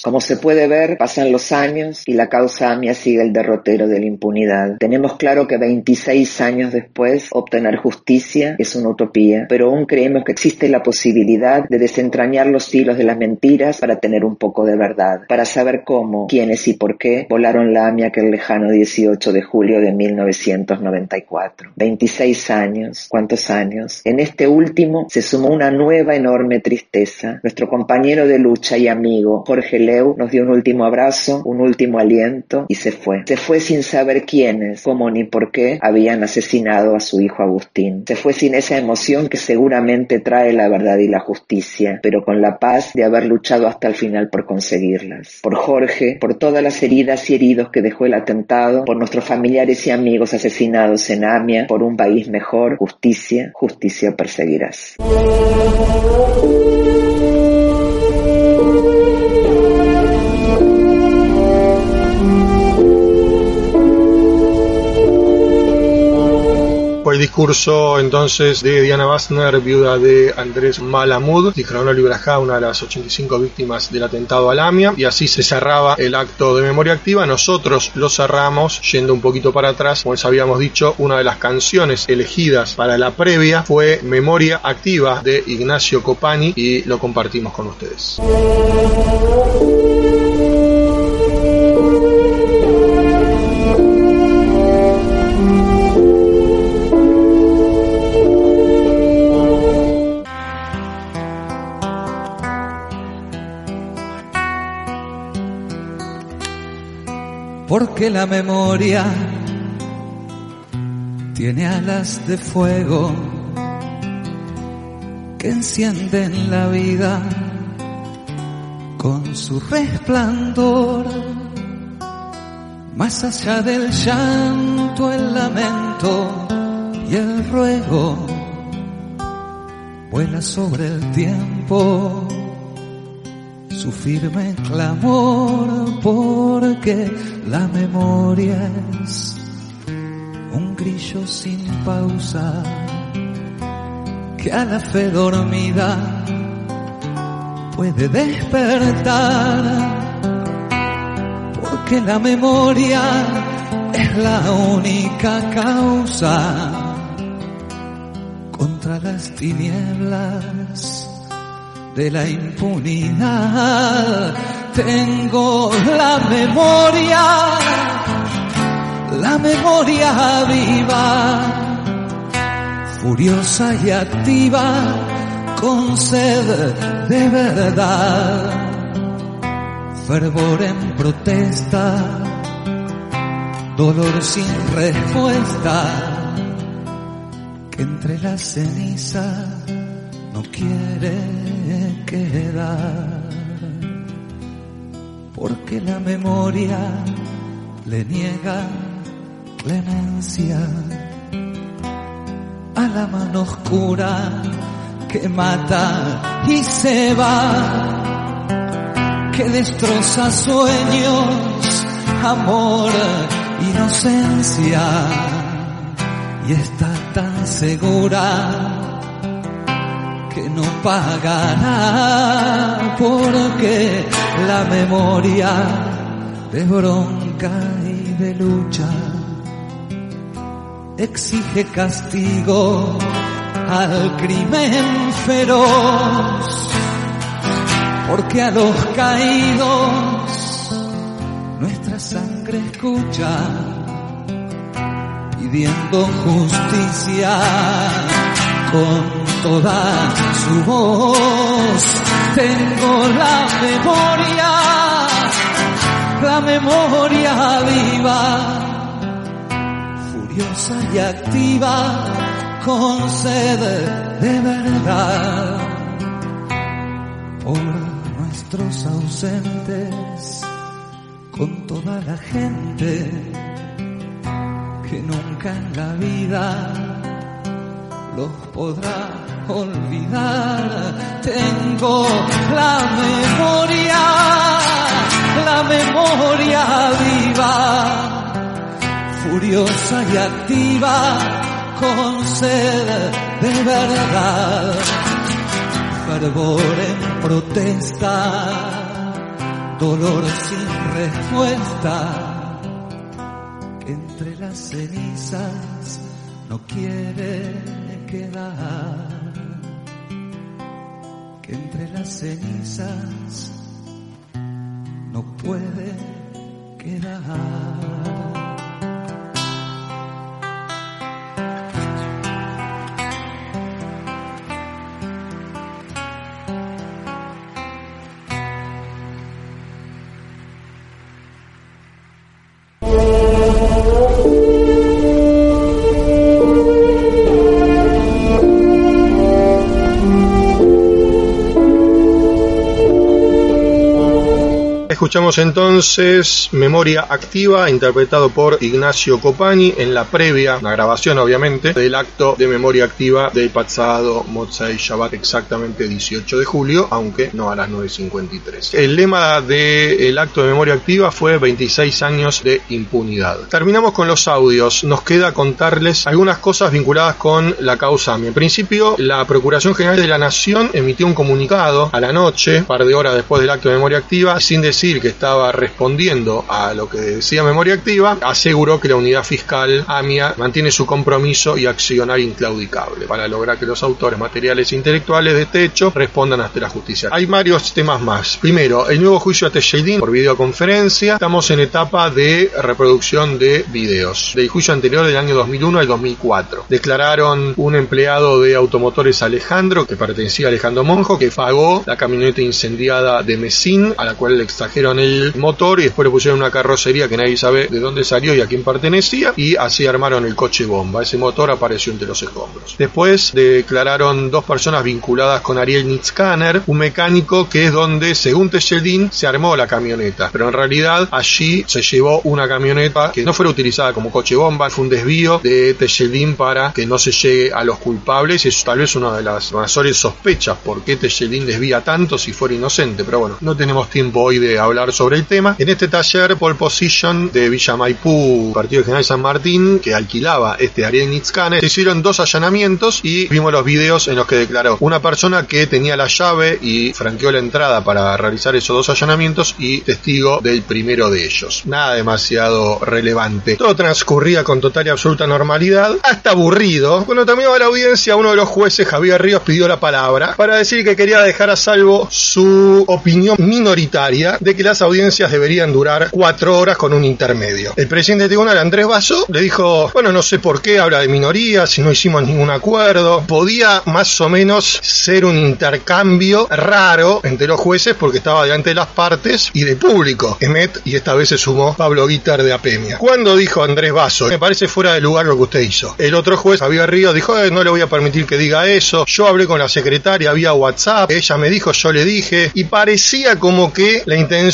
Como se puede ver, pasan los años y la causa AMIA sigue el derrotero de la impunidad. Tenemos claro que 26 años después obtener justicia es una utopía, pero aún creemos que existe la posibilidad de desentrañar los hilos de las mentiras para tener un poco de verdad, para saber cómo, quiénes y por qué volaron la AMIA aquel lejano 18 de julio de 1994. 26 años, ¿cuántos años? En este último se sumó una nueva enorme tristeza. Nuestro compañero de lucha y amigo, Jorge Leu, nos dio un último abrazo, un último aliento y se fue. Se fue sin saber quiénes, cómo ni por qué habían asesinado a su hijo Agustín. Se fue sin esa emoción que seguramente trae la verdad y la justicia, pero con la paz de haber luchado hasta el final por conseguirlas. Por Jorge, por todas las heridas y heridos que dejó el atentado, por nuestros familiares y amigos asesinados en Amia, por un país mejor, justicia, justicia perseguirás. El discurso entonces de Diana Bassner, viuda de Andrés Malamud, y Cronoli Brajá, una de las 85 víctimas del atentado a Lamia, y así se cerraba el acto de memoria activa. Nosotros lo cerramos yendo un poquito para atrás, como les habíamos dicho, una de las canciones elegidas para la previa fue Memoria Activa de Ignacio Copani y lo compartimos con ustedes. Porque la memoria tiene alas de fuego que encienden la vida con su resplandor. Más allá del llanto, el lamento y el ruego, vuela sobre el tiempo su firme clamor porque la memoria es un grillo sin pausa que a la fe dormida puede despertar porque la memoria es la única causa contra las tinieblas de la impunidad. Tengo la memoria, la memoria viva, furiosa y activa, con sed de verdad, fervor en protesta, dolor sin respuesta, que entre la ceniza no quiere quedar, porque la memoria le niega clemencia a la mano oscura que mata y se va, que destroza sueños, amor, inocencia, y está tan segura no pagará porque la memoria de bronca y de lucha exige castigo al crimen feroz. Porque a los caídos nuestra sangre escucha pidiendo justicia con toda su voz. Tengo la memoria, la memoria viva, furiosa y activa, con de verdad. Por nuestros ausentes, con toda la gente que nunca en la vida los podrá olvidar. Tengo la memoria, la memoria viva, furiosa y activa, con sed de verdad, fervor en protesta, dolor sin respuesta que entre las cenizas no quiere quedar, entre las cenizas no puede quedar. Escuchamos entonces Memoria Activa, interpretado por Ignacio Copani en la previa, la grabación obviamente, del acto de Memoria Activa del pasado Motzai Shabbat, exactamente 18 de julio, aunque no a las 9.53. El lema del acto de Memoria Activa fue 26 años de impunidad. Terminamos con los audios, nos queda contarles algunas cosas vinculadas con la causa AMI. En principio, la Procuración General de la Nación emitió un comunicado a la noche, un par de horas después del acto de Memoria Activa, sin decir que estaba respondiendo a lo que decía Memoria Activa, aseguró que la unidad fiscal AMIA mantiene su compromiso y accionar inclaudicable para lograr que los autores materiales e intelectuales de este hecho respondan ante la justicia. Hay varios temas más. Primero, el nuevo juicio a Teixeidín por videoconferencia. Estamos en etapa de reproducción de videos. Del juicio anterior del año 2001 al 2004. Declararon un empleado de automotores Alejandro, que pertenecía a Alejandro Monjo, que pagó la camioneta incendiada de Mesín, a la cual le extrajeron el motor y después le pusieron una carrocería que nadie sabe de dónde salió y a quién pertenecía y así armaron el coche bomba. Ese motor apareció entre los escombros. Después declararon dos personas vinculadas con Ariel Nitzkaner, un mecánico que es donde, según Techeldin, se armó la camioneta. Pero en realidad allí se llevó una camioneta que no fuera utilizada como coche bomba, fue un desvío de Techeldin para que no se llegue a los culpables y eso tal vez una de las mayores sospechas por qué Techeldin desvía tanto si fuera inocente. Pero bueno, no tenemos tiempo hoy de hablar sobre el tema. En este taller, Pole Position de Villa Maipú, Partido General San Martín, que alquilaba este Ariel Nitzkane, se hicieron dos allanamientos y vimos los videos en los que declaró una persona que tenía la llave y franqueó la entrada para realizar esos dos allanamientos y testigo del primero de ellos. Nada demasiado relevante. Todo transcurría con total y absoluta normalidad, hasta aburrido. Cuando terminó la audiencia, uno de los jueces, Javier Ríos, pidió la palabra para decir que quería dejar a salvo su opinión minoritaria de que las audiencias deberían durar cuatro horas con un intermedio. El presidente del tribunal, Andrés Basso, le dijo, bueno, no sé por qué habla de minorías, si no hicimos ningún acuerdo. Podía más o menos ser un intercambio raro entre los jueces porque estaba delante de las partes y del público. Emet, y esta vez se sumó Pablo Guitar de Apemia. Cuando dijo Andrés Basso, me parece fuera de lugar lo que usted hizo. El otro juez, Javier Río, dijo, eh, no le voy a permitir que diga eso. Yo hablé con la secretaria vía WhatsApp, ella me dijo, yo le dije, y parecía como que la intención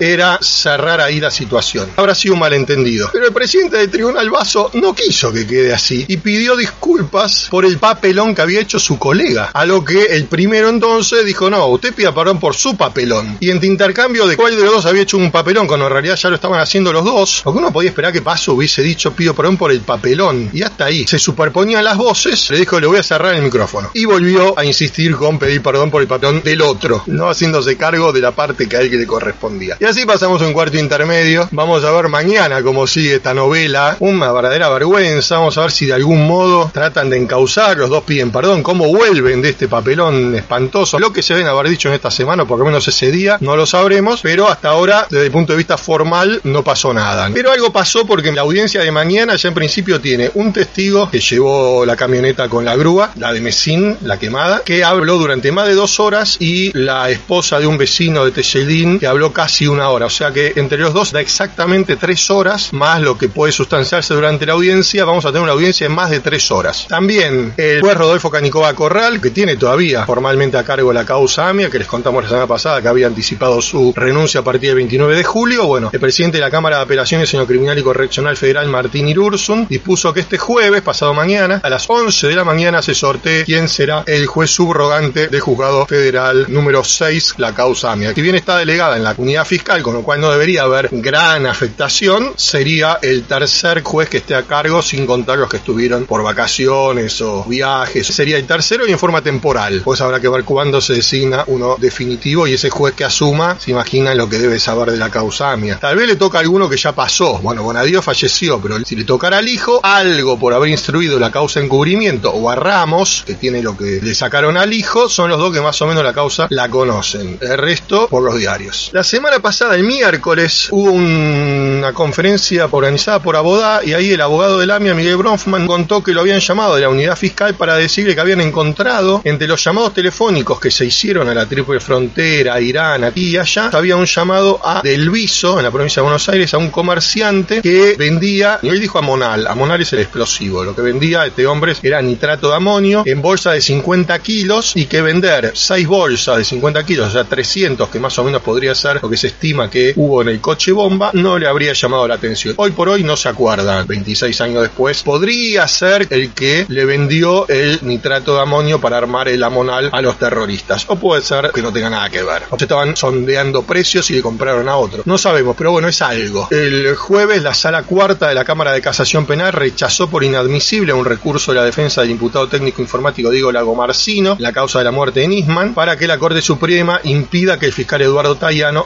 era cerrar ahí la situación. Habrá sido un malentendido. Pero el presidente del tribunal Vaso no quiso que quede así y pidió disculpas por el papelón que había hecho su colega. A lo que el primero entonces dijo, no, usted pida perdón por su papelón. Y en intercambio de cuál de los dos había hecho un papelón, cuando en realidad ya lo estaban haciendo los dos, porque uno podía esperar que Paso hubiese dicho, pido perdón por el papelón. Y hasta ahí. Se superponían las voces, le dijo, le voy a cerrar el micrófono. Y volvió a insistir con pedir perdón por el papelón del otro, no haciéndose cargo de la parte que a él le corresponde. Y así pasamos un cuarto intermedio. Vamos a ver mañana cómo sigue esta novela. Una verdadera vergüenza. Vamos a ver si de algún modo tratan de encauzar. Los dos piden perdón. Cómo vuelven de este papelón espantoso. Lo que se deben haber dicho en esta semana, por lo menos ese día, no lo sabremos. Pero hasta ahora, desde el punto de vista formal, no pasó nada. Pero algo pasó porque la audiencia de mañana ya en principio tiene un testigo que llevó la camioneta con la grúa, la de Mesín, la quemada, que habló durante más de dos horas y la esposa de un vecino de Tejedín que habló casi una hora. O sea que entre los dos da exactamente tres horas más lo que puede sustanciarse durante la audiencia. Vamos a tener una audiencia de más de tres horas. También el juez Rodolfo Canicova Corral, que tiene todavía formalmente a cargo la causa AMIA, que les contamos la semana pasada que había anticipado su renuncia a partir del 29 de julio. Bueno, el presidente de la Cámara de Apelaciones en lo Criminal y Correccional Federal, Martín Irursun, dispuso que este jueves, pasado mañana, a las 11 de la mañana, se sortee quién será el juez subrogante del juzgado federal número 6, la causa AMIA. Si bien está delegada en la unidad fiscal, con lo cual no debería haber gran afectación, sería el tercer juez que esté a cargo, sin contar los que estuvieron por vacaciones o viajes. Sería el tercero y en forma temporal. Pues habrá que ver cuándo se designa uno definitivo y ese juez que asuma se imagina lo que debe saber de la causa AMIA. Tal vez le toca a alguno que ya pasó. Bueno, Bonadío falleció, pero si le tocara al hijo, algo por haber instruido la causa encubrimiento o a Ramos, que tiene lo que le sacaron al hijo, son los dos que más o menos la causa la conocen. El resto por los diarios. La semana pasada, el miércoles, hubo una conferencia organizada por Abodá y ahí el abogado del AMIA, Miguel Bronfman, contó que lo habían llamado de la unidad fiscal para decirle que habían encontrado entre los llamados telefónicos que se hicieron a la triple frontera, Irán, aquí y allá, había un llamado a Del Viso, en la provincia de Buenos Aires, a un comerciante que vendía, y él dijo amonal, amonal es el explosivo, lo que vendía este hombre era nitrato de amonio en bolsa de 50 kilos y que vender 6 bolsas de 50 kilos, o sea 300, que más o menos podría ser lo que se estima que hubo en el coche bomba, no le habría llamado la atención. Hoy por hoy no se acuerdan, 26 años después, podría ser el que le vendió el nitrato de amonio para armar el amonal a los terroristas, o puede ser que no tenga nada que ver. O se estaban sondeando precios y le compraron a otro. No sabemos, pero bueno, es algo. El jueves la sala cuarta de la Cámara de Casación Penal rechazó por inadmisible un recurso de la defensa del imputado técnico informático Diego Lagomarcino, la causa de la muerte de Nisman, para que la Corte Suprema impida que el fiscal Eduardo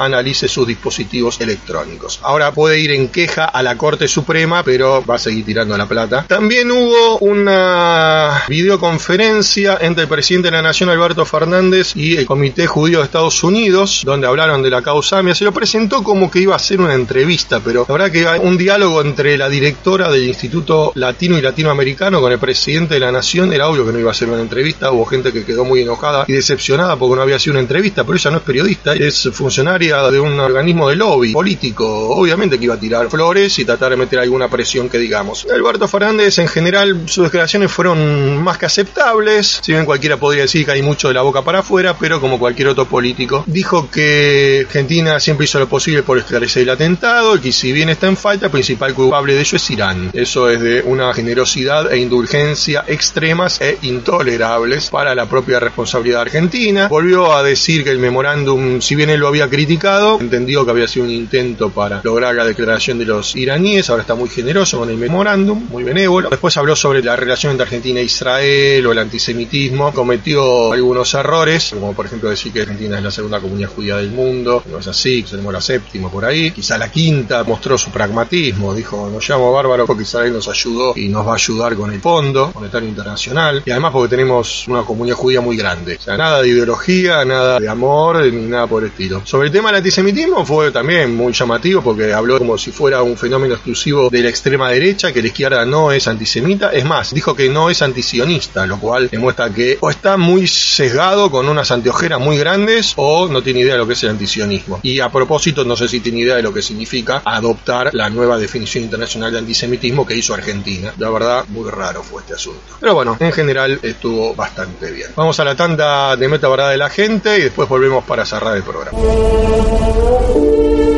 Analice sus dispositivos electrónicos. Ahora puede ir en queja a la Corte Suprema, pero va a seguir tirando la plata. También hubo una videoconferencia entre el presidente de la Nación Alberto Fernández y el Comité Judío de Estados Unidos, donde hablaron de la causa AMIA. Se lo presentó como que iba a ser una entrevista, pero la verdad que hay un diálogo entre la directora del Instituto Latino y Latinoamericano con el presidente de la Nación. Era obvio que no iba a ser una entrevista, hubo gente que quedó muy enojada y decepcionada porque no había sido una entrevista, pero ella no es periodista, es funcionaria de un organismo de lobby político. Obviamente que iba a tirar flores y tratar de meter alguna presión que digamos. Alberto Fernández, en general, sus declaraciones fueron más que aceptables, si bien cualquiera podría decir que hay mucho de la boca para afuera, pero como cualquier otro político, dijo que Argentina siempre hizo lo posible por esclarecer el atentado y que si bien está en falta, el principal culpable de ello es Irán. Eso es de una generosidad e indulgencia extremas e intolerables para la propia responsabilidad argentina. Volvió a decir que el memorándum, si bien él lo había criticado, entendió que había sido un intento para lograr la declaración de los iraníes, ahora está muy generoso con el memorándum, muy benévolo. Después habló sobre la relación entre Argentina e Israel o el antisemitismo, cometió algunos errores, como por ejemplo decir que Argentina es la segunda comunidad judía del mundo, no es así, tenemos la séptima por ahí, quizá la quinta mostró su pragmatismo, dijo, nos llamo bárbaro porque Israel nos ayudó y nos va a ayudar con el Fondo Monetario Internacional, y además porque tenemos una comunidad judía muy grande, o sea, nada de ideología, nada de amor, ni nada por el estilo. Sobre el tema del antisemitismo fue también muy llamativo porque habló como si fuera un fenómeno exclusivo de la extrema derecha, que la izquierda no es antisemita, es más, dijo que no es antisionista, lo cual demuestra que o está muy sesgado con unas anteojeras muy grandes o no tiene idea de lo que es el antisionismo. Y a propósito, no sé si tiene idea de lo que significa adoptar la nueva definición internacional de antisemitismo que hizo Argentina. La verdad, muy raro fue este asunto. Pero bueno, en general estuvo bastante bien. Vamos a la tanda de meta verdad de la gente y después volvemos para cerrar el programa. Música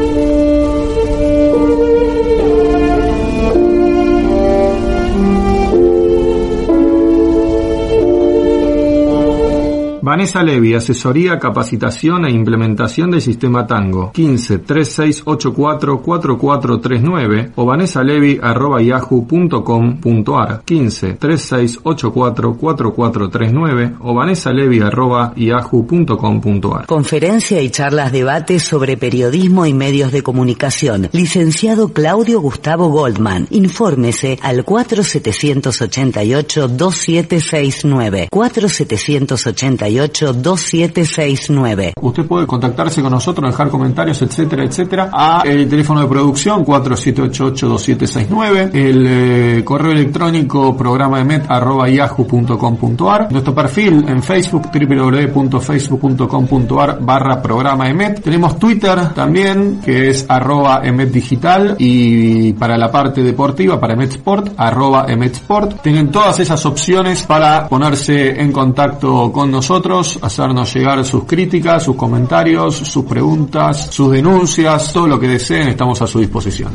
Vanessa Levy, asesoría, capacitación e implementación del sistema Tango. 15 3684 4439 o vanessalevi.yahoo.com.ar 15 3684 4439 o vanessalevi.yahoo.com.ar Conferencia y charlas debate sobre periodismo y medios de comunicación. Licenciado Claudio Gustavo Goldman. Infórmese al 4788 2769 4788 478-2769. Usted puede contactarse con nosotros, dejar comentarios, etcétera, etcétera, a el teléfono de producción 4788-2769, el eh, correo electrónico programa de met arroba yahoo.com.ar, nuestro perfil en Facebook www.facebook.com.ar barra programa emet. Tenemos Twitter también, que es arroba emet digital y para la parte deportiva, para emet sport, arroba emet sport. Tienen todas esas opciones para ponerse en contacto con nosotros, hacernos llegar sus críticas, sus comentarios, sus preguntas, sus denuncias, todo lo que deseen, estamos a su disposición.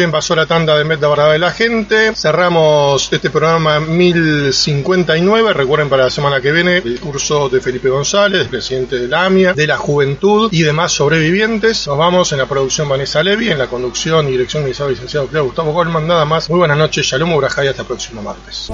Bien, pasó la tanda de Met la Verdad de la Gente. Cerramos este programa 1059. Recuerden para la semana que viene el curso de Felipe González, presidente de la AMIA, de la Juventud y demás sobrevivientes. Nos vamos en la producción Vanessa Levy, en la conducción y dirección de licenciado Claudio Gustavo Goldman. Nada más. Muy buenas noches, Shalom Urajay, hasta el próximo martes.